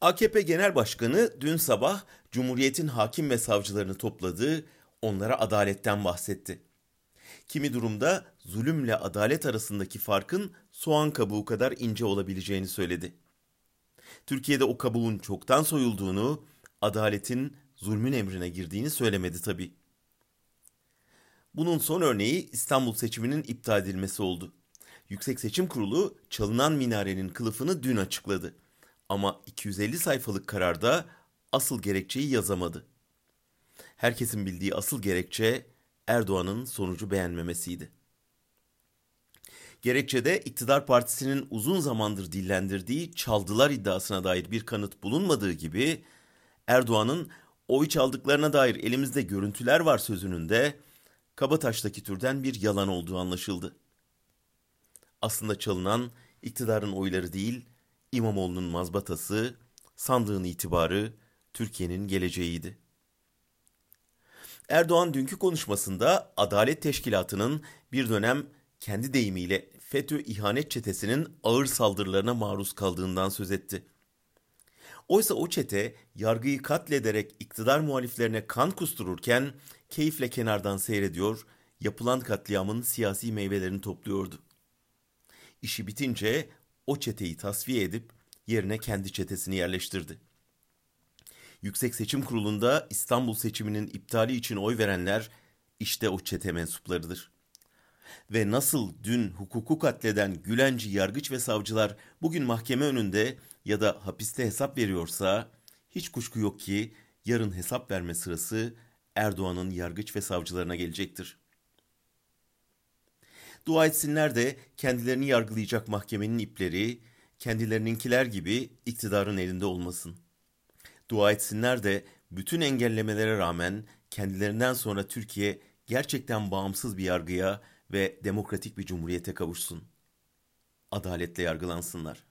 AKP Genel Başkanı dün sabah Cumhuriyet'in hakim ve savcılarını topladı, onlara adaletten bahsetti. Kimi durumda zulümle adalet arasındaki farkın soğan kabuğu kadar ince olabileceğini söyledi. Türkiye'de o kabuğun çoktan soyulduğunu, adaletin zulmün emrine girdiğini söylemedi tabii. Bunun son örneği İstanbul seçiminin iptal edilmesi oldu. Yüksek Seçim Kurulu çalınan minarenin kılıfını dün açıkladı. Ama 250 sayfalık kararda asıl gerekçeyi yazamadı. Herkesin bildiği asıl gerekçe Erdoğan'ın sonucu beğenmemesiydi. Gerekçede iktidar partisinin uzun zamandır dillendirdiği çaldılar iddiasına dair bir kanıt bulunmadığı gibi Erdoğan'ın oy çaldıklarına dair elimizde görüntüler var sözünün de Kabataş'taki türden bir yalan olduğu anlaşıldı. Aslında çalınan iktidarın oyları değil, İmamoğlu'nun mazbatası, sandığın itibarı, Türkiye'nin geleceğiydi. Erdoğan dünkü konuşmasında Adalet Teşkilatı'nın bir dönem kendi deyimiyle FETÖ ihanet çetesinin ağır saldırılarına maruz kaldığından söz etti. Oysa o çete yargıyı katlederek iktidar muhaliflerine kan kustururken keyifle kenardan seyrediyor, yapılan katliamın siyasi meyvelerini topluyordu. İşi bitince o çeteyi tasfiye edip yerine kendi çetesini yerleştirdi. Yüksek Seçim Kurulu'nda İstanbul seçiminin iptali için oy verenler işte o çete mensuplarıdır. Ve nasıl dün hukuku katleden Gülenci yargıç ve savcılar bugün mahkeme önünde ya da hapiste hesap veriyorsa hiç kuşku yok ki yarın hesap verme sırası Erdoğan'ın yargıç ve savcılarına gelecektir. Dua etsinler de kendilerini yargılayacak mahkemenin ipleri kendilerininkiler gibi iktidarın elinde olmasın. Dua etsinler de bütün engellemelere rağmen kendilerinden sonra Türkiye gerçekten bağımsız bir yargıya ve demokratik bir cumhuriyete kavuşsun. Adaletle yargılansınlar.